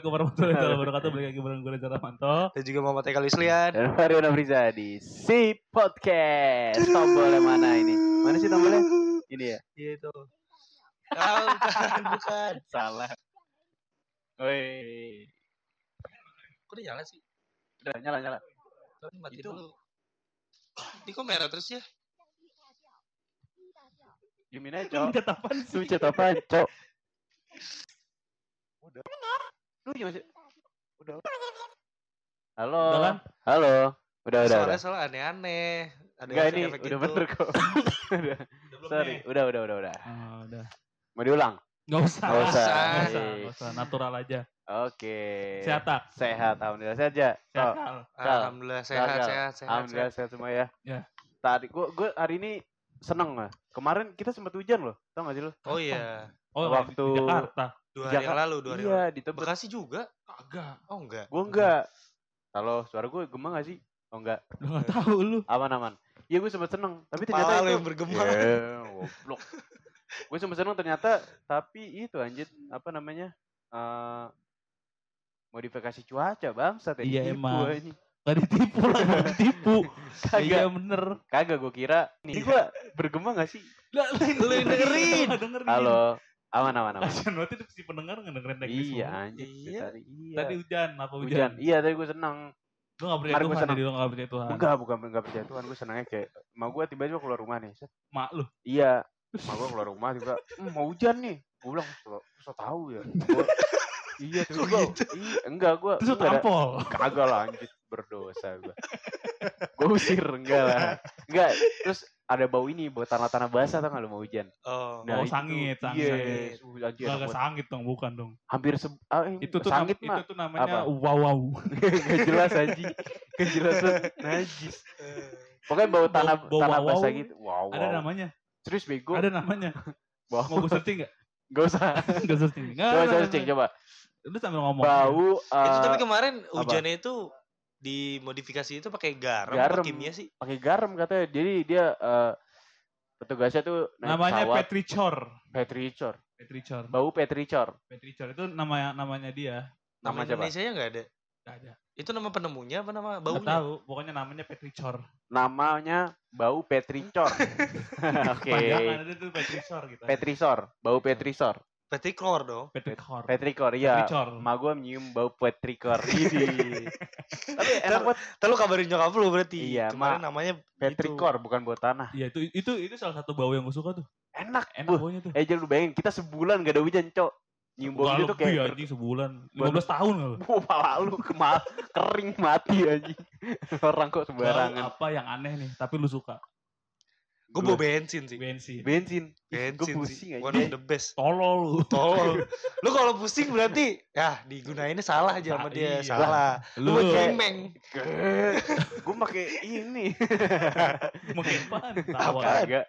Assalamualaikum warahmatullahi wabarakatuh. Balik lagi bareng gue Reza Rahmanto. Dan juga Muhammad Eka Lislian. Dan Mario Nafriza di Si Podcast. Tombolnya mana ini? Mana sih tombolnya? Ini ya? Iya itu. Oh, bukan, bukan. Salah. Woi. Kok dia nyala sih? Udah nyala nyala. Tapi mati Itu. dulu. Ini kok merah terus ya? Gimana, Cok? mencet apaan sih? Lu cet apa, Cok? Udah. Lu gimana sih? Udah. Halo. Udah kan? Halo. Udah, udah, soalnya aneh-aneh. Ada Enggak ini udah gitu. bener kok. udah. Sorry. nih? Udah, udah, udah, udah. Oh, udah. Mau diulang? Gak usah. Nggak usah. Nggak usah. Nggak usah. Natural aja. Oke. Sehat tak? Sehat, alhamdulillah sehat aja. Sehat. Kal. Alhamdulillah sehat, Gagal. sehat, sehat, Alhamdulillah sehat. sehat semua ya. Ya. Tadi gua gua hari ini seneng lah. Kemarin kita sempat hujan loh. Tau gak sih lo? Oh iya. Oh, Waktu- di Jakarta. Dua hari yang Jakarta- lalu, dua hari Iya, lalu. di Tebet. Bekasi juga? Kagak. Oh enggak. Gua enggak. Kalau suara gue gema gak sih? Oh enggak. Udah gak tahu lu. Aman-aman. Iya gue sempat seneng. Tapi ternyata Kepala lu itu. yang bergema. Ya, goblok. gue sempat seneng ternyata. Tapi itu anjir. Apa namanya? eh modifikasi cuaca bangsa tadi. Iya, Tipu emang. anjing. Gak ditipu lah, gak ditipu. Iya Kagak. bener. Kagak gue kira. Ini gue bergema gak sih? Lah, Lu dengerin. Halo. Aman aman aman. Kasian banget itu si pendengar ngedengerin teknis Iya anjir. Iya. Tadi, iya. Tadi hujan, apa hujan? hujan. Iya tadi gue seneng. Lu gak percaya Tuhan, senang. jadi lu gak percaya Tuhan. Enggak, bukan enggak percaya Tuhan. Gue senangnya kayak mau gue tiba-tiba keluar rumah nih. set. Mak lu. Iya, mau gue keluar rumah tiba "Hmm, mau hujan nih. Gue bilang, so, so tahu ya. Gua, iya, gue, gitu? iya, enggak gue, Terus tampol. kagak lah anjir berdosa gue. gue usir enggak lah. Enggak, terus ada bau ini, bau tanah-tanah basah tau gak lu mau hujan. Oh. Oh, sangit, sangit. Iya, uh, anjir, Gak sangit dong, bukan dong. hampir se ah, ini, Itu tuh sangit nam- mah. itu tuh namanya Apa? wow wow. Gak jelas anjing. Gak jelas najis. Eh, Pokoknya bau Bau- tanah bau tanah wow-wow. basah gitu. Wow, Ada wow. namanya. Serius bego. Ada namanya. Bau. Mau gue searching gak? Gak usah. Gak searching. Nggak, Coba nggak, searching coba. Lu sambil ngomong. Bau itu tapi eh, kemarin hujannya itu dimodifikasi itu pakai garam, Garam. kimia sih? pakai garam katanya. Jadi dia eh, petugasnya tuh naik Namanya pesawat, Petrichor. Petrichor. Petrichor. Bau Petrichor. Petrichor itu nama namanya dia. Nama Nama siapa? Indonesia nya nggak ada. Gak ada. Itu nama penemunya apa nama Gak baunya? tahu. Pokoknya namanya Petrichor. Namanya bau Petrichor. Oke. Panjangan ada tuh Petrichor gitu. Petrisor, bau Petrisor. Petricor dong. Petrichor. Petricor, iya. Petrichor. Ma gue nyium bau Petricor. Ini. Tapi enak banget Terus kabarin nyokap lu berarti. Iya, Kemarin Ma. namanya Petricor bukan bau tanah. Iya itu itu itu salah satu bau yang gue suka tuh. Enak. Enak Buh. baunya tuh. Eh jangan lu bayangin kita sebulan gak ada hujan, Cok. Nyium bau lebih kayak ber- anjing sebulan. Buat- 15 tahun lu? Wah, pala lu kema- kering mati anjing. Orang kok Bau sembarangan. apa yang aneh nih tapi lu suka? Gue bawa bensin sih. Bensin. Bensin. Gue Bensin pusing sih. aja. One of the best. Tolol lu. Tolol. lu kalau pusing berarti ya digunainnya salah aja sama Sa- dia. iya. Salah. Lu cimeng. gue pakai ini. pakai apaan? Tawa. Kagak.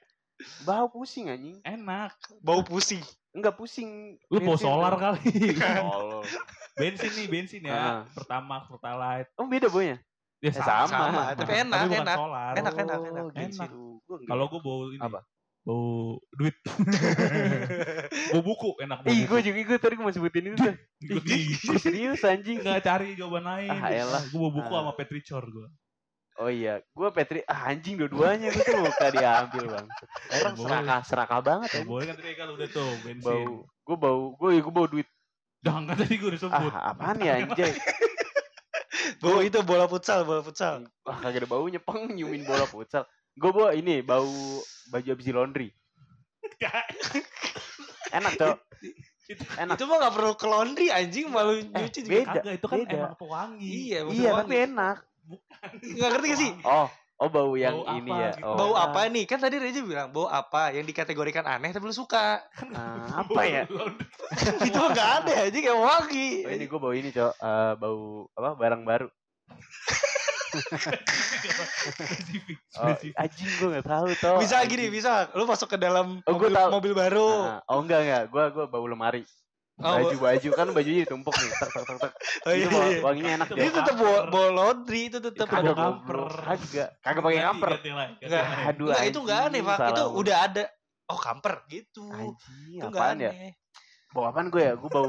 Bau pusing anjing. Enak. Bau pusing. Enggak pusing. Lu bawa solar kali. Tolol. bensin nih, bensin ya. Ah. Pertama, Pertalite. Oh beda baunya? Ya Eh, sama. sama. Sama, tapi enak, enak. solar. Enak, enak, enak. Enak. Enggak. Kalau gue bau ini. Apa? Bau duit. bau buku enak bau Ih, gue juga gue tadi gue mau sebutin itu tuh. Ikut Gue serius anjing. Nggak cari jawaban lain. Ah, elah. Gue bawa buku Ah. sama Petrichor gue. Oh iya, gue Petri ah, anjing dua-duanya gue tuh muka diambil bang. Orang serakah serakah banget Gak ya. boleh kan tadi kalau udah tuh bensin. Bau, gue bau, gue gue bau duit. Jangan kan tadi gue udah sebut. Ah, apaan ya anjay? Bau itu bola futsal, bola futsal. Wah kagak ada baunya peng nyiumin bola futsal. Gue bawa ini bau baju habis di laundry. Enak cok. Enak. Itu mah gak perlu ke laundry anjing malu nyuci juga. beda. Kagak itu kan beda. emang pewangi. Iya, Iya maksud tapi wangi. enak. Nggak ngerti gak sih? Oh oh bau yang Bau ini apa ya. gitu. Oh. Bau apa nih? Kan tadi Reja bilang bau apa yang dikategorikan aneh tapi lu suka. Ah, apa ya? itu mah gak ada anjing yang wangi. Oh, ini gue bau ini cok. Eh, bau apa barang baru. spesifik, Oh, anjing gue nggak tahu tau. Bisa gini, bisa. Lu masuk ke dalam Oh, gua mobil, tahu. mobil baru. Ah, oh enggak enggak. Gue gue bau lemari. Oh, Baju baju kan bajunya ditumpuk nih. Tak tak tak tak. oh, iya, iya. wanginya enak Itu Ini deh. bau tetap bawa, bawa laundry, itu tetap bau kamper. Kagak. Kagak pakai kamper. Enggak. Aduh, Enggak, itu enggak aneh, anjing, Pak. Itu udah ada. Oh, kamper gitu. Anjing, itu enggak apaan ya? aneh. Bau apaan gue ya? Gue bau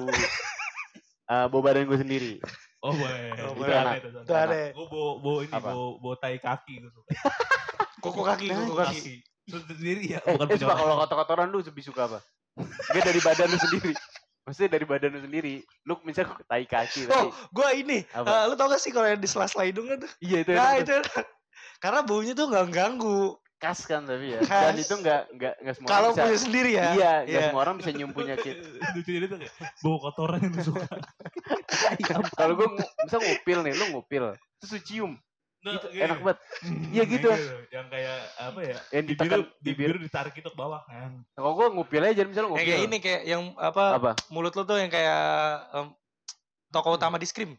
eh bau badan gue sendiri. Oh boleh. Oh, Itu boleh. itu Itu aneh. Gue bawa, bawa ini, Apa? bawa, bawa tai kaki gue suka. Kuku kaki, kuku kaki. Lu sendiri ya, Eh, bukan eh punya kalau kotor-kotoran lu lebih suka apa? Enggak dari badan lu sendiri. Maksudnya dari badan lu sendiri. Lu misalnya tai kaki Oh, tadi. gua ini. Apa? eh, lu tau gak sih kalau yang di sela-sela hidung kan? Iya itu Nah, itu. Karena baunya tuh nggak ganggu. Khas kan tapi ya. Khas. Dan itu enggak enggak enggak semua Kalau bisa. punya sendiri ya. Iya, enggak Iya. semua orang bisa nyium punya kita. Lucunya itu kayak bawa kotoran yang suka. Kalau gue misal ngupil nih, lu ngupil, terus lu cium, Nah, itu kayak- enak banget. Hmm, Iya kayak gitu. Yang kayak apa ya? Yang Bibir, ditekan bibir, bibir. ditarik itu ke bawah kan. Kalau gue ngupil aja, misalnya ngupil. kayak ini kayak yang apa, Apa? mulut lu tuh yang kayak em, toko utama di Scream.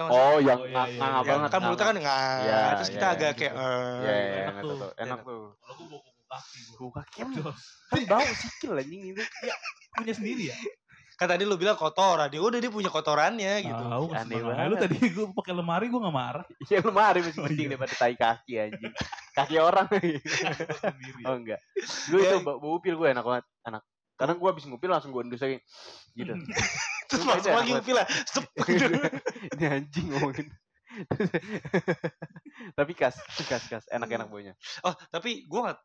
Oh, yang Oh, iya, iya, nganga iya. banget. kan mulutnya kan nganga. nggak, Iya, terus kita iya, agak gitu. kayak eh, Iya, iya, Enak enak tuh. tuh. Enak tuh. Kalau gue bawa kuku kaki kem. Jos. Kan bau sikil anjing itu. Punya sendiri ya? kan tadi lu bilang kotoran, dia udah dia punya kotorannya gitu. Tahu kan Aneh banget. Lu tadi gue pakai lemari gue gak marah. Iya lemari masih Oh, penting iya. daripada tai kaki anjing. Kaki orang. oh enggak. Gue Ya. itu bau, bau upil gue enak banget. Enak. Karena gue habis ngupil langsung gue endus lagi. Gitu. Terus masuk itu lagi enak lah. Sep. Ini anjing ngomongin. Tapi kas, kas, kas. Enak-enak baunya. oh, tapi gua nggak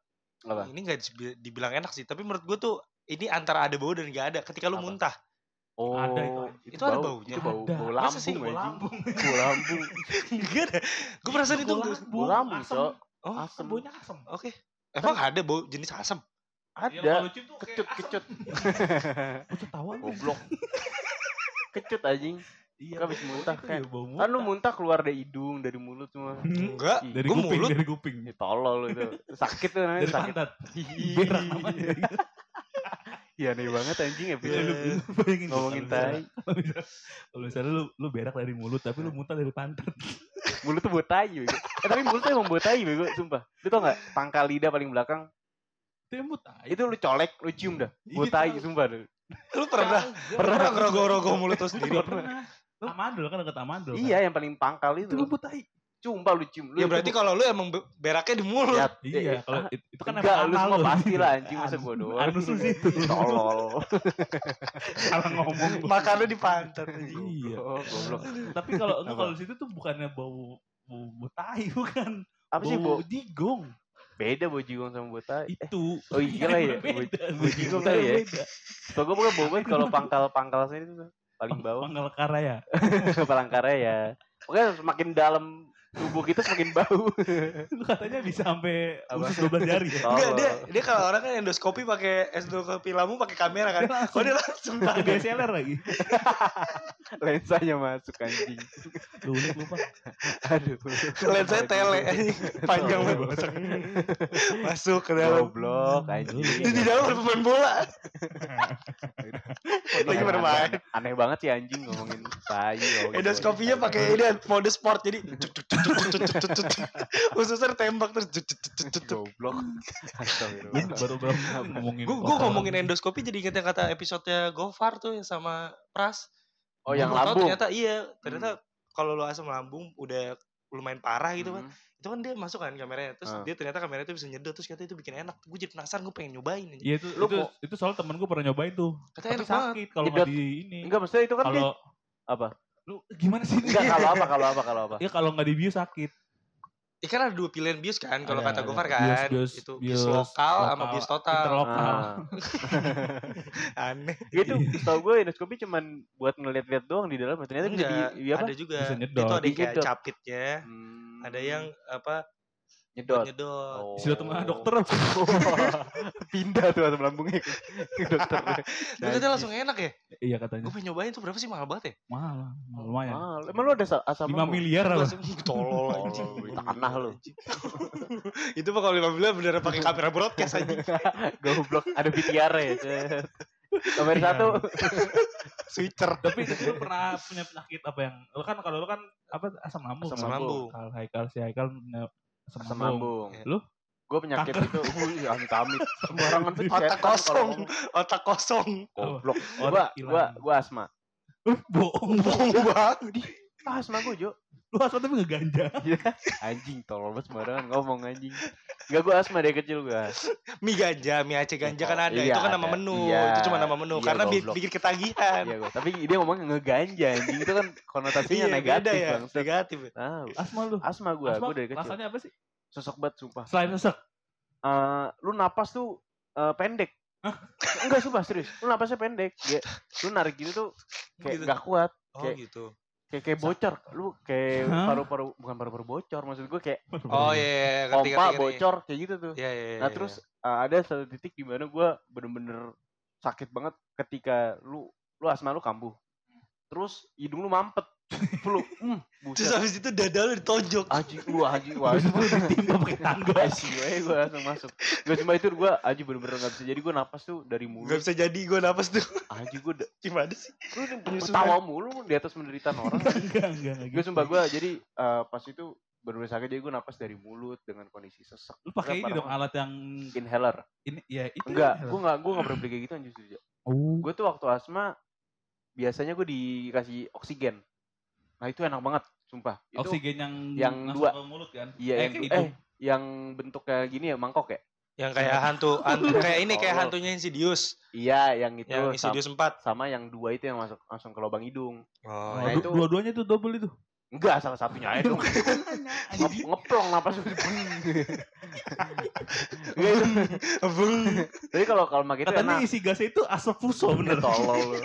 Apa? ini nggak dibi- dibilang enak sih, tapi menurut gua tuh ini antara ada bau dan nggak ada. Ketika lu Apa? muntah, Oh, Ada itu, anjing. Itu ada baunya? Itu bau, Ada. bau Masa sih? lambung Bau lambung. Bau lambung. Gak ada. Gue perasaan itu. Bau Oke. lambung. Bau lambung, asem. Oh, Asem. Baunya asem. Emang ada bau jenis asam? Ya, Ada. cium tuh kayak Kecut, asem. kecut. Kecut tawa. Goblok. kecut anjing. Iya. Kan habis bau muntah kan. ya, Kan lu muntah. keluar dari hidung, dari mulut semua. Enggak. Dari Gua kuping, mulut. dari kuping. Ini tolol lu itu. Sakit tuh namanya Dari sakit. pantat. Ih, Berak namanya. Iya aneh banget anjing ya. Iya, lu, Iya. bayangin Ngomongin tai. Kalau misalnya, lu, lu berak dari mulut, tapi lu muntah dari pantat. Mulut tuh buat tai. Eh tapi mulut tuh emang buat tai bego, sumpah. Lu tau gak? Pangkal lidah paling belakang. Itu yang muntah. Itu lu colek, lu cium dah. Buat Iya, tai, sumpah. Lu. Lu pernah pernah ngerogoh-rogoh mulut lu sendiri? Pernah. Amandel kan dekat amandel. Iya, yang paling pangkal Itu itu. lu tai. Sumpah lu cium. Lu Ya berarti kalau lu emang be- beraknya di mulut. Ya, Iya, eh, kalau ah, itu, itu kan enggak, emang lu semua lu. pasti lah anjing masa gua doang. Anus lu situ. Tolol. Salah ngomong. Makannya di pantat. Iya. Oh, goblok. Tapi kalau kalau di situ tuh bukannya bau bau, bau tai bukan. Apa sih bau bau? digong. Beda bau jigong sama bau tai. Eh, Itu. Oh iya lah ya, Beda. bau- bau jigong Tai kali ya. Tau gue bukan banget kalau pangkal-pangkal sini tuh paling bawah. Pangkal karaya. Palangkaraya ya. Pokoknya semakin dalam tubuh kita semakin bau. Lu katanya bisa sampai usus 12 jari ya. Enggak, dia dia kalau orang kan endoskopi pakai endoskopi lambung pakai kamera kan. Dia langsung. Oh dia langsung Pakai. DSLR lagi. Lensanya masuk anjing. Lu unik lupa. Aduh. Lensanya tele anjing. panjang banget. Masuk ke dalam. Goblok anjing. Di, di dalam ada pemain bola. Lagi bermain. aneh- banget sih anjing ngomongin tai. Endoskopinya pakai ini mode sport jadi khususnya tembak terus goblok. Baru baru ngomongin. gue gue kotoran. ngomongin endoskopi jadi inget yang kata episodenya Gofar tuh yang sama Pras Oh Gua yang lambung. ternyata iya ternyata kalau lo asam lambung udah lumayan parah gitu kan Hmm. itu kan dia masuk kan kameranya terus Ah. dia ternyata kameranya itu bisa nyedot terus katanya itu bikin enak gue jadi penasaran gue pengen nyobain aja. Iya itu Lu itu, mau- itu soal temen gue pernah nyobain tuh. katanya Tapi enak sakit kalau nggak di ini. Enggak maksudnya itu kan dia Kalau apa? Lu gimana sih? Enggak kalau apa kalau apa kalau apa? Ya kalau nggak di bius sakit. Ikan ada dua pilihan bios kan kalau Ada, kata. Gofar kan. bios, itu bios bios lokal sama bios total. interlokal. Ah. Aneh. Gitu, setahu gue endoskopi cuman buat ngeliat-liat doang di dalam. Ternyata bisa di, Enggak, di apa? ada juga. Bisa nyedot. Itu ada yang kayak capitnya, Hmm, ada yang apa? Nyedot. Nyedot. Oh. Sudah tengah dokter. Pindah tuh asam lambungnya ke, ke dokter. Itu katanya langsung enak ya? iya katanya. Gue pengen nyobain tuh berapa sih mahal banget ya? Mahal, mahal, lumayan. Ah, emang lu ada sa- asam 5 lambung? miliar apa? Langsung tolol anjing. Di tanah lu. itu mah kalau 5 miliar beneran pakai kamera broadcast anjing. Goblok, ada VTR ya. Nomor Iya. satu. Switcher. Tapi lu pernah punya penyakit apa yang lu kan kalau lu kan apa asam lambung. Asam lambung. Kalau Haikal si Haikal punya asam, Asam lambung. lambung. Lu? Gue penyakit Kanker. itu, wih amit-amit. Sembarangan tuh Otak kosong. Otak kosong. Goblok. Oh, Gua, gua, gua asma. Bohong. Bohong banget. Ah, asma gue, Jo. Lu asal tapi ngeganja. anjing, tolol banget sembarangan ngomong anjing. Enggak, gua asma dari kecil gua. Mie ganja, mie Aceh ganja kan ada. Iya, itu kan nama menu. Iya. Itu cuma nama menu. Iya, Karena goblok. bikin ketagihan. Iya, gua. Tapi dia ngomongnya ngeganja anjing. Itu kan konotasinya Iya, negatif, ya. Bang. Negatif. Ah, Asma lu. asma gua, Asma gua dari kecil. rasanya apa sih? Sosok banget sumpah. Selain sesek. Eh, lu napas tuh eh, pendek. Enggak sumpah serius. Lu napasnya pendek. Kayak lu narik gitu tuh kayak Gitu. nggak kuat. Oh Kayak- gitu. Kayak kayak bocor. Lu kayak paru-paru bukan paru-paru bocor maksud gua kayak Oh iya, iya, ngerti, pompa ngerti, ngerti. bocor kayak gitu tuh. Iya, iya, iya. Nah terus uh, ada satu titik di mana gue bener-bener sakit banget ketika lu lu asma lu kambuh. Terus hidung lu mampet. Flu. Hmm, Terus habis itu dada lu ditonjok. Anjing, wah anjing, wah. Habis itu ditimpa pakai tangga. Asyik gue, gue langsung masuk. Gue cuma itu gue anjing bener-bener gak bisa. Jadi gue napas tuh dari Gak mulut. bisa jadi gue napas tuh. Anjing gue, Gimana sih? lu Penyusunan. tawa mulu di atas penderitaan orang. Enggak, enggak, enggak. gue gitu. sumpah gue jadi uh, pas itu bener-bener sakit jadi gue napas dari mulut dengan kondisi sesek. Lu pakai ini dong alat yang Inhaler. ini ya itu. Enggak, gue gak, gue gak pernah beli kayak gitu anjir. Suja. Oh. gue tuh waktu asma biasanya gue dikasih oksigen nah itu enak banget sumpah itu Oksigen yang yang masuk dua. ke mulut kan? iya eh, yang hidung. eh yang bentuknya gini ya mangkok ya Yang kayak hantu, hantu kayak ini kayak Tolol. hantunya Insidious. iya yang itu Yang Insidious 4. sama yang dua itu yang masuk langsung ke lubang hidung Oh, Oh, nah du- itu- dua-duanya tuh double itu. enggak salah satunya aja dong Nge- ngeplong napas gue enggak itu tapi kalau kalau pakai itu Katanya enak isi gasnya itu asap fuso bener. tolol lu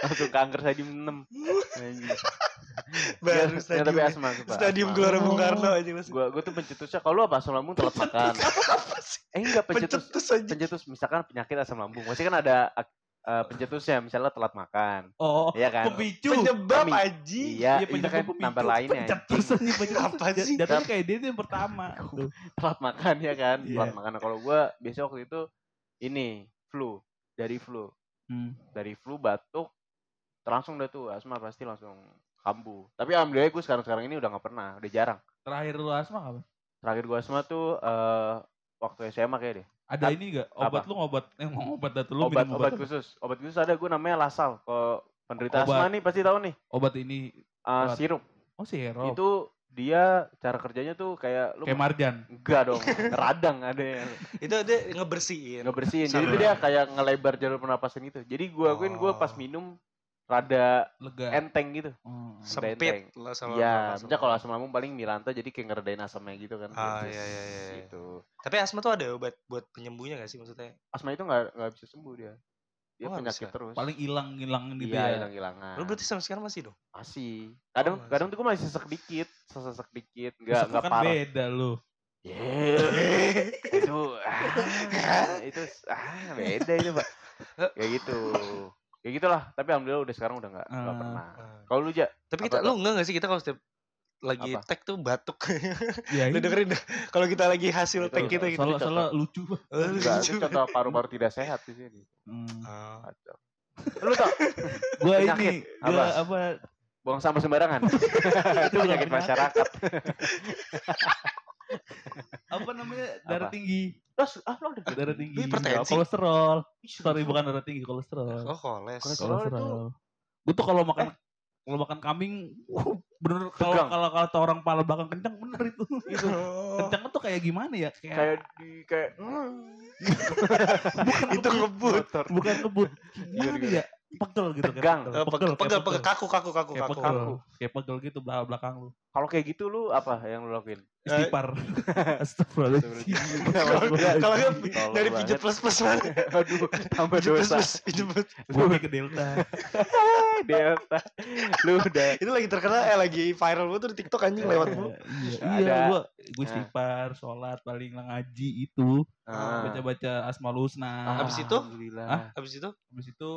langsung kanker stadium 6 Anjing. baru Nggak, stadium. tapi asma sumpah, Stadium asma. Gelora Bung Karno aja langsung. gua gua tuh pencetusnya kalau lu apa asam lambung telat makan eh enggak pencetus Pencetus aja. pencetus misalkan penyakit asam lambung pasti kan ada uh, pencetusnya misalnya telat makan Oh, Iya kan pemicu. Penyebab Pemi- aji. iya Iya, itu penyebab kan pemicu. number lainnya Pencetus aja pencetus. Apa sih? Jatuhnya kayak dia tuh yang pertama. Tuh. telat makan ya kan Iya. telat makan Nah, kalau gua biasa waktu itu ini flu dari flu Hmm. dari flu batuk langsung dah tuh asma pasti langsung kambuh tapi alhamdulillah gue sekarang sekarang ini udah nggak pernah udah jarang Terakhir lu asma apa? terakhir gua asma tuh eh waktu SMA kayak deh Ada ini enggak? Obat apa? lu ngobat eh mau obat dah tuh lu obat minum obat obat. khusus obat khusus ada gue namanya lasal kalau penderita Obat. asma nih pasti tahu nih Obat ini Eh, Obat. sirup oh sirup. itu dia cara kerjanya tuh kayak lu kayak marjan. enggak dong radang ada yang Itu dia ngebersihin. ngebersihin jadi tuh dia kayak ngelebar jalur pernapasan itu jadi gua akuin gua pas Oh. minum rada Lega. enteng gitu Oh. Sempit lah sama iya sama- maksudnya kalau asam lambung paling milanta jadi kayak ngeredain asamnya gitu kan Ah, iya, iya, iya, iya. gitu Tapi asma tuh ada obat buat penyembuhnya gak sih maksudnya? asma itu nggak nggak bisa sembuh dia dia Oh, penyakit bisa. terus Paling hilang-hilang gitu iya ya. hilang hilangan Lu berarti sampai sekarang masih dong? masih kadang masih. kadang tuh gue masih sesek dikit sesek dikit nggak Besok nggak kan parah beda lu. Yeah. itu ah, itu ah beda itu pak kayak gitu kayak gitulah tapi alhamdulillah udah sekarang udah nggak nggak Ah. pernah Ah. kalau lu ja Tapi kita lu enggak gak sih kita kalau setiap lagi Apa? tag tuh batuk. Ya Lu dengerin. Kalau kita lagi hasil Itu tag kita gitu. Salah cocok. salah lucu. Oh, enggak lucu. itu contoh paru-paru tidak sehat di sini Hmm. Ah. Kacau. lu tau Gua ini gua Apa? apa buang sampah sembarangan itu penyakit masyarakat apa namanya darah Apa? tinggi. terus ah lo udah Darah tinggi. hipertensi. Kolesterol. Sorry bukan darah tinggi, kolesterol. Oh, koles. Kolesterol. kolesterol. Gue tuh kalau makan kalau makan kambing uh, bener kalau kalau kata orang pala belakang kencang bener itu. itu. Oh. Kencang tuh kayak gimana ya? Kayak, kayak di kayak itu ngebut. motor bukan ngebut. Iya, Gimana iya. ya? Pegel gitu kayak Tegang. Eh, pegel, pegel, pegel, kaku, kaku, kaku, kayak kaku. pegel kayak pegel gitu belakang belakang lu Kalau kayak gitu lu apa yang lu lakuin? istighfar astagfirullahaladzim Kalau Tolol dari pijat plus plus mana? Aduh, tambah Pijat plus dosa. gue ke delta Delta. Lu udah Itu lagi terkenal, eh lagi viral banget tuh di TikTok anjing lewat mulu. iya Ada. iya gue gue istighfar sholat paling ngaji itu Ah. baca baca asmaul husna Habis itu? Habis itu habis itu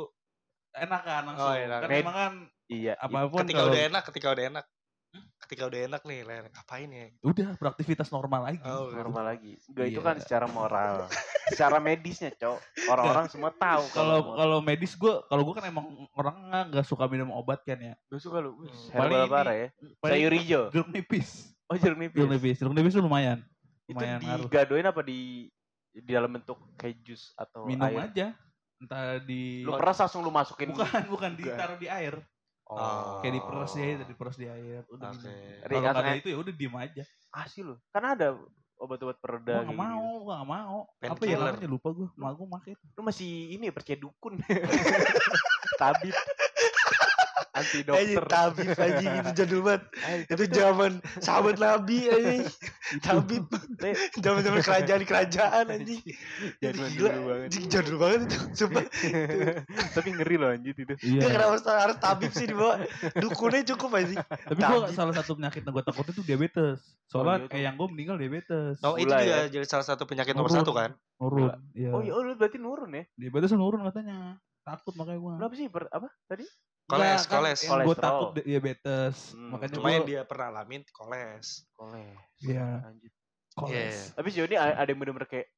enak kan langsung Oh, enak. kan Med- emang kan Iya. apa pun ketika kalau udah enak, ketika udah enak. Ketika udah enak nih, Ler, ngapain ya? udah beraktivitas normal lagi Oh, normal lagi. Enggak itu Iya. kan secara moral. secara medisnya, Cok. Orang-orang semua tahu kalau kalau medis gue kalau gue kan emang orang nggak suka minum obat kan ya Lu suka lu. Hmm. Paling ini- ya. Sayur hijau. jeruk nipis Oh, jeruk nipis. jeruk nipis jeruk nipis tuh lumayan Itu lumayan ngaruh digadoin apa di di dalam bentuk kayak jus atau minum air? aja entah di Lu peras langsung lu masukin. bukan bukan ditaruh di air Oh. kayak diperes di air diperes di air udah Ri, kalau ada itu ya udah diem aja Asli lu. Kan ada obat-obat pereda nggak kayak mau gue nggak mau apa ya namanya lupa gue mau gue makai gitu. Lu masih ini ya percaya dukun. Tabib. Anti dokter. tabib anjing itu jadul banget. Itu zaman sahabat Nabi anjing. Tabib. Tapi- Zaman-zaman kerajaan-kerajaan anjing. Itu Jadul gila. dulu banget. Anjing jadul banget itu. Sumpah. Tapi ngeri loh anjir itu. Iya kenapa harus tabib sih di bawah? Dukunnya cukup anjing. tapi tabib. salah satu penyakit yang gue takutin tuh diabetes soalnya iya tuh. kayak yang gue meninggal diabetes Oh, itu juga ya? jadi salah satu penyakit nomor satu kan? nurun iya Oh iya, oh, berarti nurun ya? diabetes nurun katanya takut makanya gue Berapa sih per, apa tadi? Koles, Nggak, kan koles. gue takut di- diabetes Hmm, makanya Cuma gue yang dia pernah alamin koles. Koles. Iya. Koles Tapi sejauh ini ada yang bener-bener kayak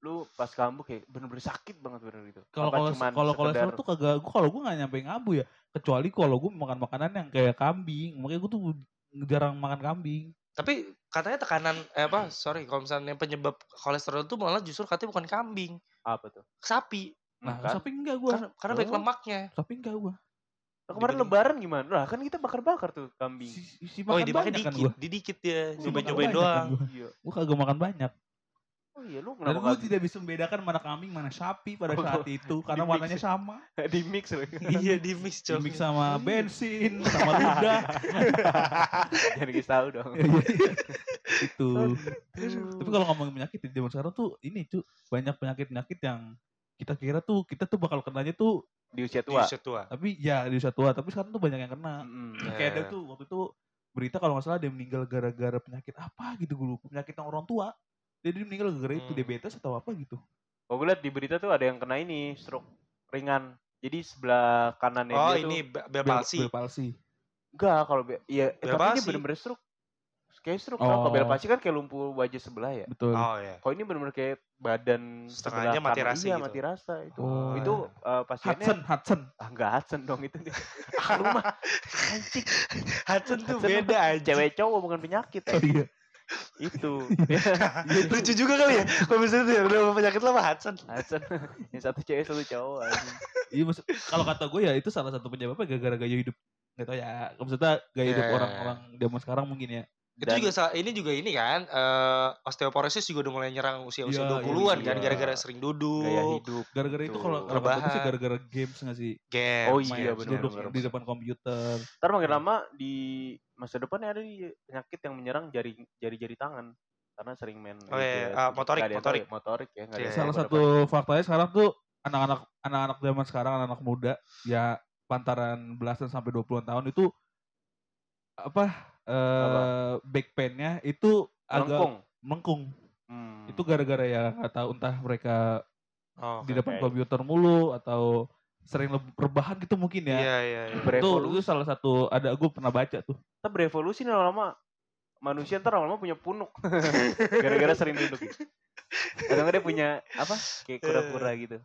lu pas kambuh kayak bener-bener sakit banget bener gitu. kalau koles kalau kolesterol sekedar- tuh kagak gue kalau gue nggak nyampe ngabu ya kecuali kalau gue makan makanan yang kayak kambing makanya gue tuh jarang makan kambing Tapi katanya tekanan eh apa? Sorry, kalau misalnya yang penyebab kolesterol itu malah justru katanya bukan kambing, apa tuh? sapi. nah kan? sapi enggak gue Karena, karena banyak Oh. lemaknya. sapi enggak gue Nah, kemarin Dibanding- lebaran gimana? Lah kan kita bakar-bakar tuh kambing. si, si Oh, makan dipakai banyak kan dikit, didikit dia, Si nyobain-nyobain makan banyak doang. kan gua. Iya. gue kagak makan banyak Oh iya lu dan kenapa gue nggak tidak bisa membedakan mana kambing mana sapi pada Oh, saat itu karena di warnanya ya? sama di mix lu. iya, di mix, Cok. mix sama bensin sama ludah Jangan dikasih tahu dong. itu tapi kalau ngomongin penyakit di zaman sekarang tuh ini cu banyak penyakit penyakit yang kita kira tuh kita tuh bakal kenanya tuh di usia Di tua. usia tua. tapi ya di usia tua tapi sekarang tuh banyak yang kena Mm-mm. Ya. kayak ada tuh waktu itu berita kalau nggak salah dia meninggal gara-gara penyakit apa gitu gue lupa penyakit yang orang tua jadi dia meninggal gara-gara itu Hmm. diabetes atau apa gitu Oh gue liat di berita tuh ada yang kena ini stroke ringan. Jadi sebelah kanannya Oh, dia ini tuh Bel- Bel palsy. Bel palsy enggak kalau be- iya eh, Bel tapi ini palsy. bener-bener stroke. Kayak stroke tau, kalau bel Oh. palsy kan kayak lumpuh wajah sebelah ya. betul Oh ya. Kalau ini bener-bener kayak badan Setengahnya sebelah mati rasa Iya, gitu. mati rasa itu. Oh. Itu eh, pasiennya Hudson Hudson ah enggak Hudson dong itu ah, rumah anjing. Hudson tuh Hudson beda aja. Cewek cowok bukan penyakit. oh iya itu. Lucu juga kali ya. Kalau misalnya tuh ya, udah penyakit lama Hudson. Hudson yang satu cewek satu cowok anjing. Iya maksud kalau kata gue ya itu salah satu penyebabnya gara-gara gaya hidup nggak tahu ya maksudnya gaya hidup Ya. orang-orang zaman sekarang mungkin ya Itu Dan- juga ini juga ini kan eh osteoporosis juga udah mulai nyerang usia-usia Iya, 20-an kan iya. gara-gara sering duduk, Gaya hidup. gara-gara itu kalau gue sih Rebahan. gara-gara games nggak sih game. Oh iya, benar, duduk benar, di depan komputer Ntar makin lama di masa depannya ada di penyakit yang menyerang jari jari-jari tangan karena sering main Oh, iya, ah, motorik, ada yang motorik. ya, motorik ya ada Iya. salah satu faktanya sekarang tuh anak-anak anak-anak zaman sekarang anak-anak muda ya pantaran belasan sampai 20-an tahun itu apa eh back pain-nya itu agak Lengkung. melengkung Hmm. itu gara-gara ya nggak tahu entah mereka Oh, di depan oke. komputer mulu atau sering rebahan gitu mungkin ya Iya, iya, iya. itu itu salah satu ada gue pernah baca tuh Kita berevolusi nih lama-lama manusia ntar lama-lama punya punuk gara-gara sering duduk. gitu. Kadang dia punya apa kayak kura-kura gitu.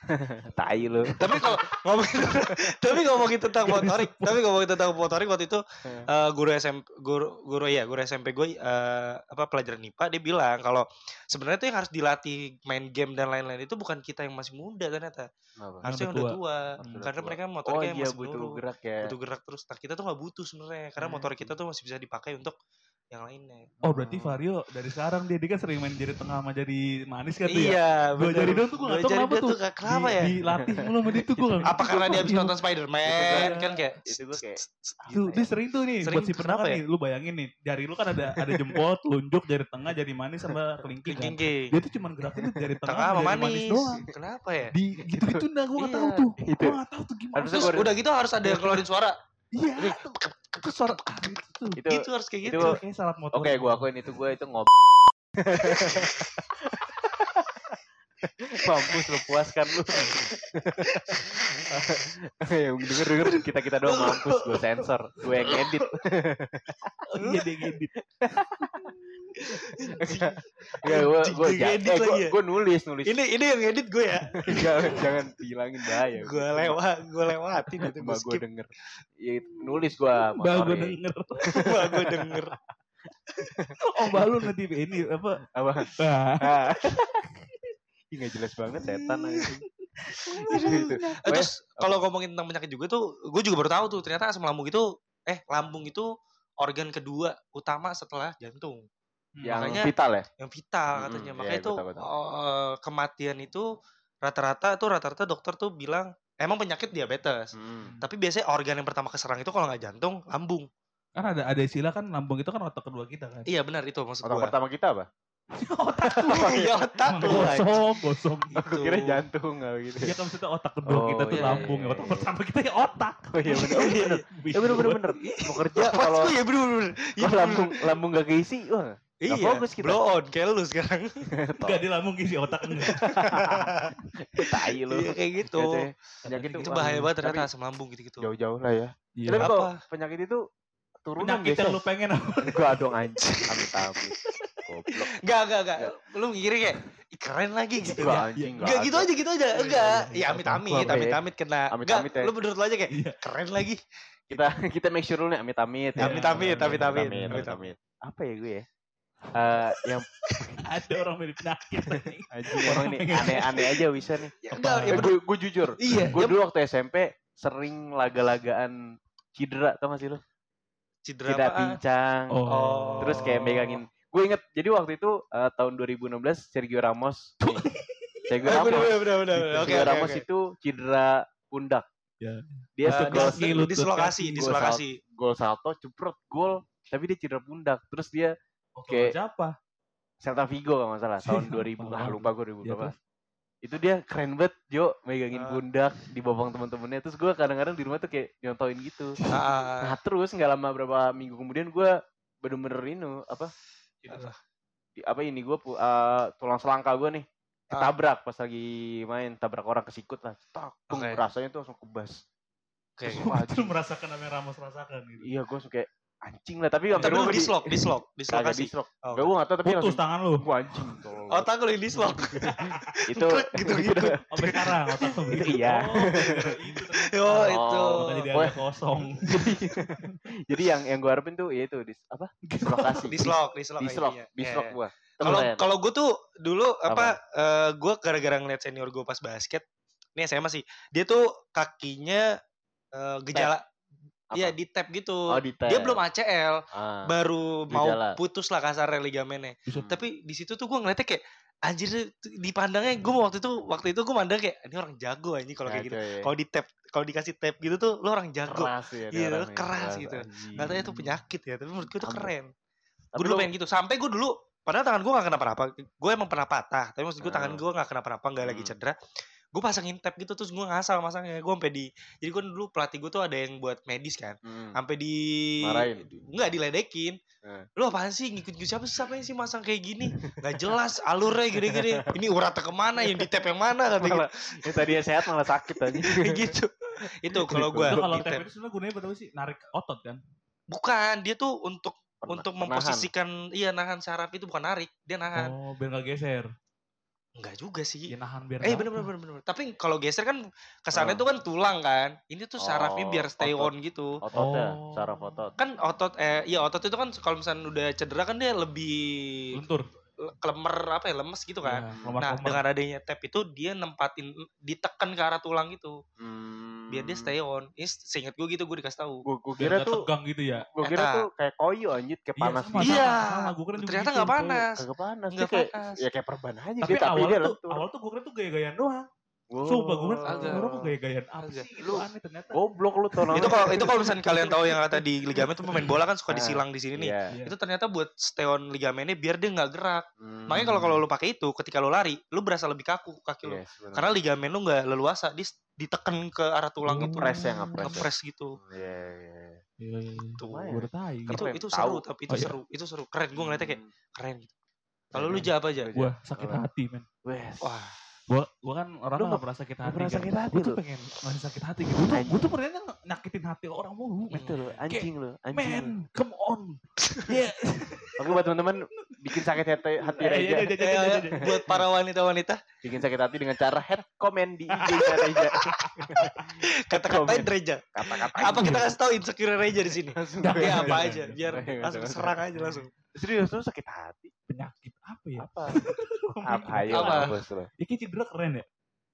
tai lu. tapi kalau ngomongin tapi ngomongin tentang motorik tapi ngomongin tentang motorik waktu itu Hmm. eh, guru SMP guru guru ya guru SMP gue eh, apa pelajaran IPA dia bilang kalau sebenarnya tuh yang harus dilatih main game dan lain-lain itu bukan kita yang masih muda ternyata harusnya yang udah tua, udah karena mereka Oh motoriknya yang iya masih butuh menurun gerak ya. butuh gerak terus nah kita tuh nggak butuh sebenarnya karena Hmm. motorik kita tuh masih bisa dipakai untuk yang lainnya. Oh berarti Vario dari sekarang dia, dia kan sering main jari tengah sama jari manis kan tuh ya? Iya, Dua bener. jari doang tuh gue gak tau jari kenapa tuh. Di- ya? Dilatih mulu sama dia tuh gue Apa karena dia habis nonton Spider-Man kan kayak itu gue kayak Tuh, dia sering tuh nih Sering buat si pendengar kenapa ya? nih, lu bayangin nih, jari lu kan ada ada jempol, telunjuk, jari tengah, jari manis sama kelingking kan. King Dia tuh cuman gerakin tuh jari tengah, sama manis doang. Kenapa ya? Di gitu-gitu nah gue gak tahu Iya. tuh. Itu. Gue gak tahu tuh gimana. Terus udah gitu harus ada yang keluarin suara. Iya. Suara ah, itu tuh. itu Itu harus kayak itu gitu. Kayak salah motor. Oke, gua akuin itu gua itu ngob. Mampus lu puaskan lu. yang denger denger kita kita doang mampus gue sensor, gue yang edit. Oh, iya dia ngedit. Ya gue gue ngedit lagi ya? gue nulis nulis. Ini ini yang edit gue ya. jangan jangan dihilangin bahaya. Gue lewat, gue lewatin itu gue denger. Ya, nulis gue Mbak gue denger. Mbak gue denger. Oh mbak lu nanti ini apa? Apa? Ah. Ih nggak jelas banget setan aja. Itu. Eh, terus kalau ngomongin tentang penyakit juga tuh, gue juga baru tahu tuh ternyata asam lambung itu, eh lambung itu organ kedua utama setelah jantung, yang Makanya- vital ya? yang vital Mm-mm, katanya. iya, Makanya gue tahu. eh, kematian itu rata-rata tuh rata-rata dokter tuh bilang emang penyakit diabetes. Hmm. Tapi biasanya organ yang pertama keserang itu kalau nggak jantung, lambung. Kan ada ada istilah kan lambung itu kan otak kedua kita kan. Iya benar itu maksud Otak gue. pertama kita apa? Iya otak lu. anjing. Gosong, gosong. Aku Itu. kira jantung nggak gitu. Iya kan maksudnya otak kedua Oh, kita tuh iya, lambung. iya, ya. Otak iya. pertama kita ya otak. Oh iya benar. Oh, Iya, bener. Bisa Ya bener bener buat- bener. Mau kerja kalau ya bener bener. Iya, bener, lambung lambung gak keisi, wah Iya, fokus kita. blow on kayak lu sekarang. Enggak di lambung isi otak enggak. tai lu. Iya kayak gitu. Penyakit Itu gitu. bahaya banget ternyata asam lambung gitu-gitu. Jauh-jauh lah ya. Iya. Tapi penyakit itu turunan Penyakit yang biasanya. lu pengen apa? Gua dong anjing. Amit amit. Goblok. Enggak, enggak, enggak. Lu mikirnya kayak "Ih, keren lagi gitu. Ya. anjing Enggak gitu aja gitu aja. Enggak. Ya amit amit, Apa ya? amit amit kena. Amit-amit Enggak, ya. lu menurut lu aja kayak Iya. keren lagi. Kita kita make sure dulu nih amit amit. Iya, Amit amit, amit amit. Amit Amit amit. Apa ya gue ya? Eh yang Ada orang mirip penyakit orang nih aneh-aneh aja bisa nih. Ya, enggak, ya Eh, gue gue jujur. Iya, Gue ya dulu waktu SMP sering laga-lagaan cedera tau gak sih lu? cedera Cedera pincang. Oh. Terus kayak megangin. Gue inget jadi waktu itu eh, tahun 2016 Sergio Ramos. nih. Sergio Eh, Ramos. bener, bener, bener, bener. Sergio oke, Ramos oke. itu cedera pundak. Ya. Dia kaki, dis- lutut, dislokasi, kaki. dislokasi. gol salto, ceprot, gol, tapi dia cedera pundak. Terus dia Oke. Kayak- Siapa? Celta Vigo kalau nggak salah tahun Siapa? 2000 ah lupa gue 2000 Ya, berapa. terus? Itu dia keren banget Jo megangin Ah. pundak di bawang teman-temannya. Terus gue kadang-kadang di rumah tuh kayak nyontoin gitu. Ah, Nah terus nggak lama berapa minggu kemudian gue bener-bener ini apa Di- apa ini gue tulang selangka gue nih Ah. ketabrak pas lagi main tabrak orang kesikut lah tak Oke. rasanya tuh langsung kebas wah, anjing. merasakan apa yang Ramos rasakan gitu. iya gue suka kayak anjing lah tapi Tapi lu gua di- dislok, dislok, kagak dislokasi. dislok Oh, gak gue gak tau tapi Putus langsung tangan lu. gue anjing tolol. Otak lu dislok. itu gitu-gitu. Sampai sekarang otak lu begitu. Iya. Oh, itu. Oh, itu. Makanya dia kosong. jadi yang yang gue harapin tuh ya itu dis, apa dislokasi Dislok, dislok. dislok intinya. dislok Iya. gue Kalau kalau gue tuh dulu apa, eh gue gara-gara ngeliat senior gue pas basket, ini saya masih dia tuh kakinya eh, gejala, iya di tap gitu. oh di Dia belum ACL, ah. baru mau Gejala. putus lah kasarnya ligamennya. Bisa Tapi di situ tuh gue ngeliatnya kayak anjir dipandangnya gue waktu itu waktu itu gue mandang kayak ini orang jago anjing kalau kayak gitu. Ya. Kalau di tap kalau dikasih tap gitu tuh lo orang jago. keras ya Iya, dia orangnya, keras gitu. anjing. Gak tau itu penyakit ya, tapi menurut gue tuh Ampun. keren. Gue dulu lu- pengen gitu. Sampai gue dulu, padahal tangan gue gak kenapa-napa. Gue emang pernah patah, tapi maksud gue tangan Ah. gue gak kenapa-napa, gak lagi Hmm. cedera. Gue pasangin tap gitu terus gue ngasal masangnya. Gue sampai di, jadi gue dulu pelatih gue tuh ada yang buat medis kan. Hmm. Sampai di, Marahin? nggak diledekin. Eh. Lu apaan sih ngikut siapa sih siapa yang sih masang kayak gini? Gak jelas alurnya gini-gini. Ini uratnya ke mana? Yang di tap yang mana? Kata gitu. yang tadinya sehat malah sakit aja Kayak gitu. Itu kalau gue Itu kalau tap. itu sebenarnya gunanya buat apa sih? Narik otot kan? Bukan, dia tuh untuk Pernah- untuk penahan. memposisikan iya nahan saraf itu bukan narik, dia nahan. Oh, biar nggak geser. Enggak juga sih. Ya nahan biar Eh bener bener bener bener. Tapi kalau geser kan kesannya Oh. tuh kan tulang kan. Ini tuh sarafnya Oh, biar stay otot. on gitu. ototnya Oh. saraf otot Kan otot eh iya otot itu kan kalau misalnya udah cedera kan dia lebih Luntur. Le- kelemer apa ya lemes gitu kan. Ya, lemar- Nah, lemar. dengan adanya tap itu dia nempatin ditekan ke arah tulang gitu. Hmm. biar dia stay on. Ini seingat gue gitu gue dikasih tahu. Gue kira nggak tuh tegang gitu ya. gue kira Eta. tuh kayak koyo anjir kayak panas sama, gitu. Iya. sama, sama, gua Ternyata gitu, nggak coy. panas. Kagak panas. Dia Nggak kayak panas. ya kayak perban aja Tapi dia tapi awal dia tuh, awal tuh gue kira tuh gaya-gayaan doang. Wow. Sumpah gue orang kok gaya-gayaan apa Agak. sih? Lu- aneh ternyata. Goblok lu tau itu kalau itu kalau misalnya kalian tahu yang kata di ligamen tuh pemain bola kan suka Ah, disilang di sini nih. Iya. Iya. Itu ternyata buat stay on ligamennya biar dia nggak gerak. Hmm. Makanya kalau kalau lu pakai itu ketika lu lari, lu berasa lebih kaku kaki lu. Yes, bener. Karena ligamen lu nggak leluasa, dia ditekan ke arah tulang gitu. Ngepres ya, ngepres ya. Ngepres gitu. Iya, iya. Iya, iya, iya. Gue. Itu itu tahu. seru tapi itu Oh, iya. seru. Itu seru. Keren gue ngeliatnya kayak Hmm. keren gitu. Kalau lu aja apa aja? Gua- Gue sakit hati men. Wes. Wah, Gue gue kan orang Lu nggak nggak- pernah sakit hati. pernah kan. sakit hati Gue tuh lu? pengen ngasih sakit hati gitu. Gue tuh, gue tuh pernah nyakitin hati orang mulu. Itu lu, anjing lu, anjing. Man, come on. Iya. Oke buat teman-teman bikin sakit hati, hati Eh, Reja. iya, iya, iya, iya, iya. buat para wanita-wanita Bikin sakit hati dengan cara head comment di IG-nya Reja. kata-katain Komen. Reja. Kata-kata. Apa kita kasih tahu insecure Reja di sini? Pakai jangan, apa aja biar langsung serang aja langsung. Serius lu sakit hati? Penyakit apa ya? Apa? Apa? Ayo Apa? Ya kayak cedera keren ya.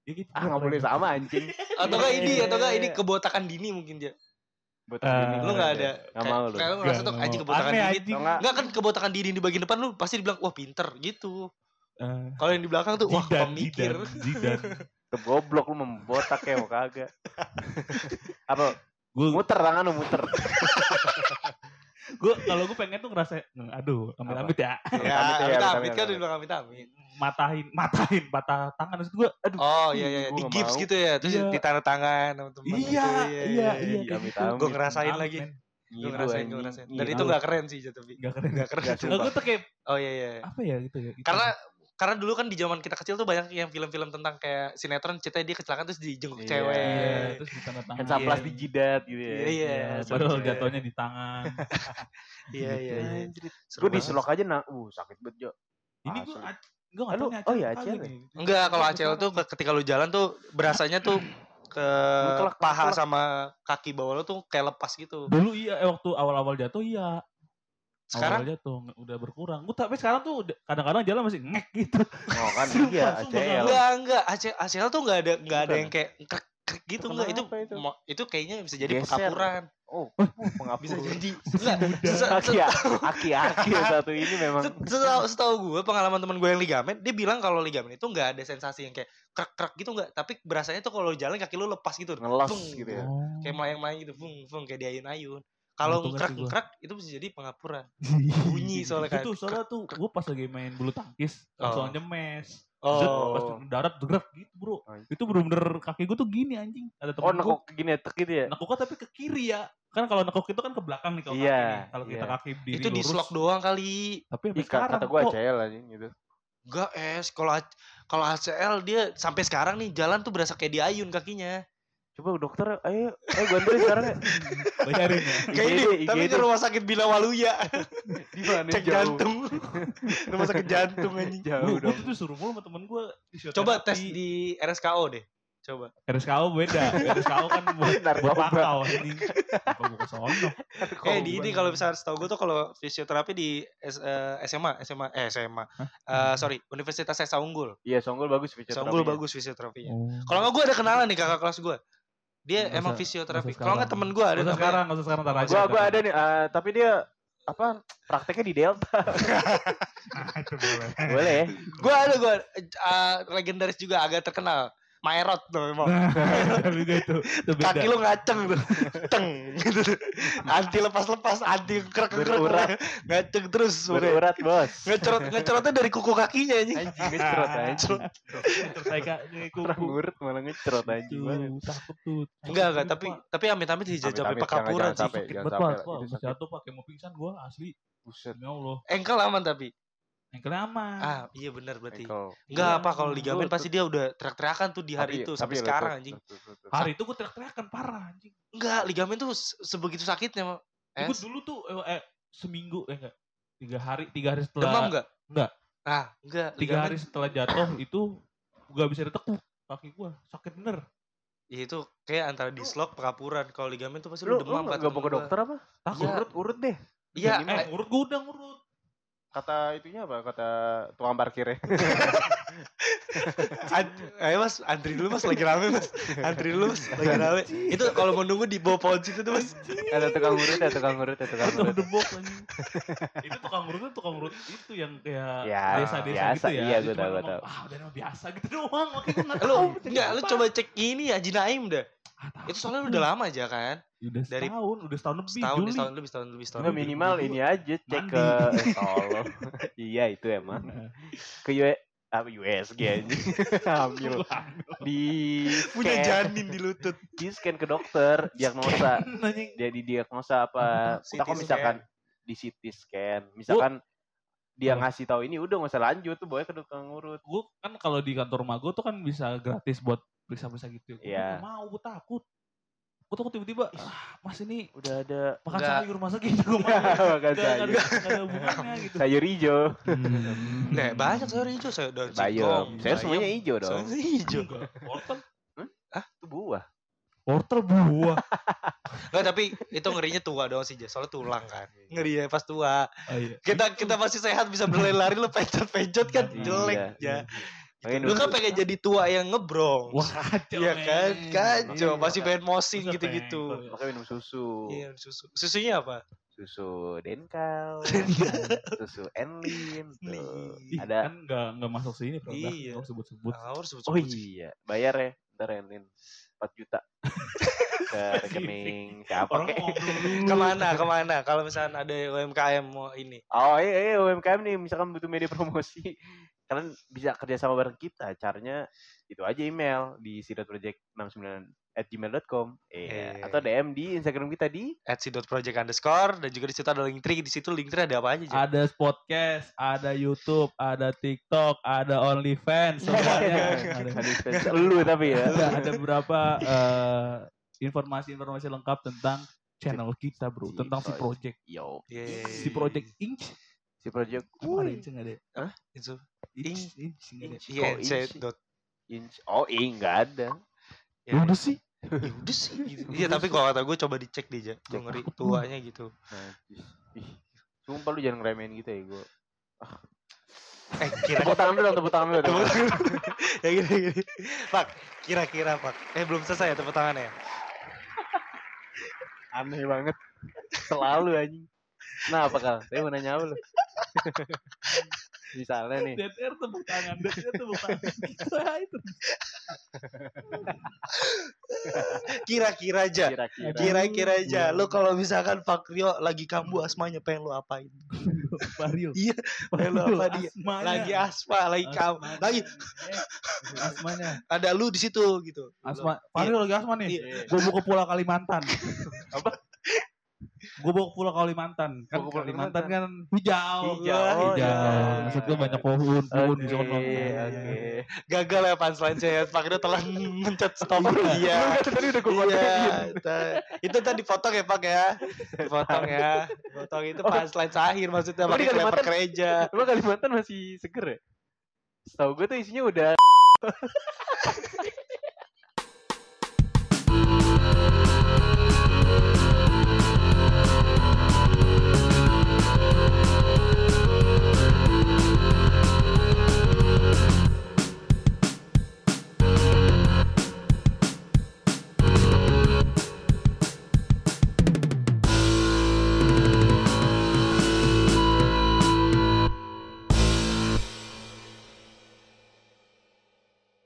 Ya kayak Ah nggak boleh sama anjing. Atau enggak ini Iya. atau enggak ini kebotakan dini mungkin dia. Buat Eh, gini, Lu enggak ada Nggak mau lu. Kayak lu ngerasa tuh Nggak anjing kebotakan dini. Enggak kan kebotakan dini di bagian depan lu pasti dibilang wah pinter gitu. Eh, Kalau yang di belakang tuh wah Zidane, pemikir. Zidane, Zidane. Tuh goblok lu membotak ya mau kagak. Apa? Gue Muter tangan lu muter. gue kalau gue pengen tuh ngerasa aduh amit amit ya Ya, Amit ya, amit amit, amit amit, kan amit. dibilang amit amit. matahin matahin patah tangan maksud gue aduh Oh iya iya Gua di gips gitu ya terus Iya. ditanda tangan sama temen iya gitu. iya iya iya, amit. Gue ngerasain Amit, lagi. Gue ngerasain, gue ngerasain. Dan itu gak keren sih tapi. Gak keren Gak keren. Gue tuh kayak Oh iya iya. apa ya gitu ya gitu. Karena karena dulu kan di zaman kita kecil tuh banyak yang film-film tentang kayak sinetron ceritanya dia kecelakaan terus dijenguk Iya. cewek. iya terus di tanda tangan saplas Iya. di jidat gitu ya. Iya, iya. Iya, seru padahal cewek. jatuhnya di tangan Iya iya iya. Anjir. Seru Gue di banget. selok aja nah, uh sakit banget Jo. ini gue Asli. gue gak Ah, lu- tahu oh iya, ACL nih. Enggak, kalau ACL tuh ke- ketika lu jalan tuh berasanya tuh ke Mutlak, paha sama kaki bawah lu tuh kayak lepas gitu. dulu iya eh, waktu awal-awal jatuh iya Sekarang awal jatuh nge- udah berkurang gue tapi sekarang tuh udah- kadang-kadang jalan masih ngek gitu Oh kan Sumpah, iya sumpah, ACL. enggak enggak ACL, ACL tuh enggak ada enggak ada yang kayak krek krek gitu enggak itu itu? itu kayaknya bisa jadi Geser. pengapuran. Oh, pengapur. Bisa jadi. Enggak. se- Aki aki yang satu ini memang se- Setahu, setahu gue pengalaman teman gue yang ligamen, dia bilang kalau ligamen itu nggak ada sensasi yang kayak krek krek gitu nggak, tapi berasanya tuh kalau jalan kaki lu lepas gitu, ngelos Fung, gitu ya. kayak melayang-melayang gitu, fung fung kayak diayun-ayun. Kalau Untung krek ngerti gua. krek itu bisa jadi pengapuran. Bunyi soalnya kan. itu soalnya tuh gue pas lagi main bulu tangkis langsung aja mes Zet, pas Oh. darat gerak gitu bro Oh. itu bener-bener kaki gue tuh gini anjing ada Oh, temen gue nekuk gini tek gitu ya. nekuknya tapi ke kiri ya kan kalau nekuk itu kan ke belakang nih kalau Iya, kaki kalau kita iya. kaki diri Itu di slok doang kali. tapi sampai sekarang kata gua kok ACL anjing gitu. Enggak es, kalau A- kalau ACL dia sampai sekarang nih jalan tuh berasa kayak diayun kakinya. Coba dokter, ayo, ayo gue anterin sekarang ya. bayarin ya Kayak ini, tapi ke rumah sakit Bila Waluya. Di mana Cek jantung. rumah sakit jantung anjing. Jauh gue dong. tuh suruh mulu sama temen gue Coba tes di RSKO deh. Coba. RSKO beda RSKO kan buat buat Narkoba. pakau apa gue ke sono Eh di ini kalau misalnya setahu gue tuh kalau fisioterapi di eh, SMA, SMA, eh SMA, Eh, sorry Universitas Esa Unggul. Iya, Songgol bagus fisioterapi. Unggul bagus fisioterapinya. Oh. Kalau nggak gue ada kenalan nih kakak kelas gue. Dia Nggak emang usah- fisioterapi. Kalau nggak temen gue ada usah namanya. sekarang, nggak usah sekarang, ntar aja. Gua gua ada nih, eh, tapi dia apa prakteknya di Delta. Boleh. Boleh? Gue ada gue legendaris juga agak terkenal. Maerot tuh emang. Gue itu, itu beda. Kaki lu ngaceng tuh. Teng gitu. Anti lepas-lepas, anti krek krek Berurat. Ngaceng terus. Berurat, Bos. Ngecerot ngecerotnya dari kuku kakinya anjing. Anjing ngecerot anjing. Terus kuku. Ngurut malah ngecerot anjing takut tuh. Enggak enggak, tapi tapi amit-amit jangan- pekapuran jangan sih. sakit. jatuh pakai mau pingsan gue asli. Buset. Demi Allah. Engkel aman tapi. Engkelnya aman. Ah, iya benar berarti. Engkel. Enggak Iya, apa kalau ligamen lu- pasti dia udah teriak-teriakan tuh di hari Tapi- itu tapi sampai lu sekarang anjing. Hari itu gue teriak-teriakan parah anjing. Enggak, ligamen tuh se- sebegitu sakitnya. Mak. Gue dulu tuh eh, eh, seminggu eh enggak. Tiga hari, tiga hari setelah Demam enggak? Enggak. Ah, enggak. tiga ligamen- hari setelah jatuh itu gak bisa ditekuk kaki gue sakit bener Ya itu kayak antara dislok pekapuran. Kalau ligamen tuh pasti Lu lu, lu demam nggak kata mau ke dokter apa? takut Iya. Urut urut deh. Iya, eh eh, ngurut gue udah ngurut Kata itunya apa? Kata tukang parkirnya. An- ayo mas, antri dulu mas lagi rame mas. Antri dulu mas lagi rame. Itu kalau mau nunggu di bawah pohon situ tuh mas. Ada tukang urut ya, tukang urut ya, tukang urut. debok itu tukang urut tuh tukang urut itu yang kayak Ya, desa-desa biasa, gitu ya. iya, tahu, gua ngomong, tahu. Ah, udah biasa gitu doang. Makanya gue nggak Lu enggak, lu coba cek ini ya Jinaim dah. Ah, tahu. Itu soalnya udah lama aja kan. Udah dari- setahun, udah setahun lebih. Setahun, Juli. setahun lebih, setahun lebih, setahun lebih. minimal ini aja cek Mandi. ke eh, tolong. iya itu emang. Ke U apa USG anjing. Hamil di Punya janin di lutut. di scan ke dokter, diagnosa. Jadi diagnosa apa? Kita kok misalkan di CT scan, misalkan dia ngasih tahu ini udah nggak usah lanjut tuh boy ke dokter ngurut. gue kan kalau di kantor gue tuh kan bisa gratis buat periksa-periksa gitu. Gue Iya. nggak mau, gue takut. Gue takut tiba-tiba, ah, mas ini Udah ada makan Nggak. sayur masa gitu. Gue makan Gak, sayur. ada, gak ada hubungannya gitu. Sayur hijau. Hmm. Nah, banyak sayur hijau, sayur daun singkong. Saya semuanya hijau dong. Semuanya hijau. Wortel, Itu buah. wortel buah. Enggak, tapi itu ngerinya tua doang sih, soalnya tulang kan. Ngeri ya pas tua. Oh, iya. Kita kita masih sehat bisa berlari-lari lu pencet-pencet kan Iya. jelek ya. Makanya Lu kan pengen jadi tua yang ngebrong. Wah kacau. Iya kan? Kacau, Iya. masih pengen mosin Buset, gitu-gitu. Makanya minum susu. Iya, susu. Susunya apa? Susu Denkau. susu Enlin. tuh. Nih. Ih, Ada kan nggak nggak masuk sini produk. Iya. Nggak sebut-sebut. Harus sebut Oh iya, bayar ya. Ntar Enlin 4 juta. Ke rekening kek? ngobrol dulu. Ke mana, ke mana? Kalau misalnya ada UMKM mau ini. Oh iya, iya UMKM nih misalkan butuh media promosi. Kalian bisa kerja sama bareng kita. Caranya itu aja email di sidotproject69 at gmail.com Eh. eh, atau DM di Instagram kita di at si.project underscore dan juga di situ ada link tree di situ link tree ada apa aja Jas? Ada podcast, ada YouTube, ada TikTok, ada OnlyFans, semuanya. ada. Ada spesial lu tapi ya. ada, ada beberapa eh, informasi-informasi lengkap tentang channel kita bro, tentang si Project. Yo, Yeay. si project Inch. Si project Apa ada Wih, Inch nggak ada? itu Inch, Inch. Inch nggak ada. Iya, Kok C Inch? dot. Inch. Oh, iya enggak ada. Ya, Ya udah sih. ya udah sih gitu. Iya, tapi kalau kata gue coba dicek deh, Ja. Gue ngeri tuanya gitu. Sumpah lu jangan ngeremehin gitu ya gue. Eh, kira Tepuk tangan dulu tepuk tangan dulu. Tepuk tangan. ya gini gini. Pak, kira-kira Pak. Eh belum selesai ya tepuk tangannya. Aneh banget. Selalu anjing. Nah, apa kal? Saya mau nanya apa lu? Misalnya nih. DTR tepuk tangan, DTR tepuk tangan. Kita itu. Kira-kira aja. Kira-kira. Aja. Lu kalau misalkan Pak Rio lagi kambuh asmanya pengen lu apain? Mario. Iya, pengen lu apa dia? Asmanya. Lagi asma, lagi kam, Asmanya. lagi Eh, asmanya. ada lu di situ gitu. Asma. Mario lagi asma nih. Iya. Gue mau ke Pulau Kalimantan. Apa? Gue ke Pulau Kalimantan. Kan Pulau Kalimantan Kalimantan. kan hijau. Hijau. Oh, hijau. iya. Maksud gue banyak pohon, pohon di sono. Gagal ya punchline saya. Pak Rio telah mencet stop. Iya. Kata tadi udah gue Iya, itu tadi dipotong ya Pak ya, dipotong ya, dipotong itu punchline sahir maksudnya Oh, di pakai kelempar Kalimantan- gereja. Emang Kalimantan masih seger ya? Setahu gue tuh isinya udah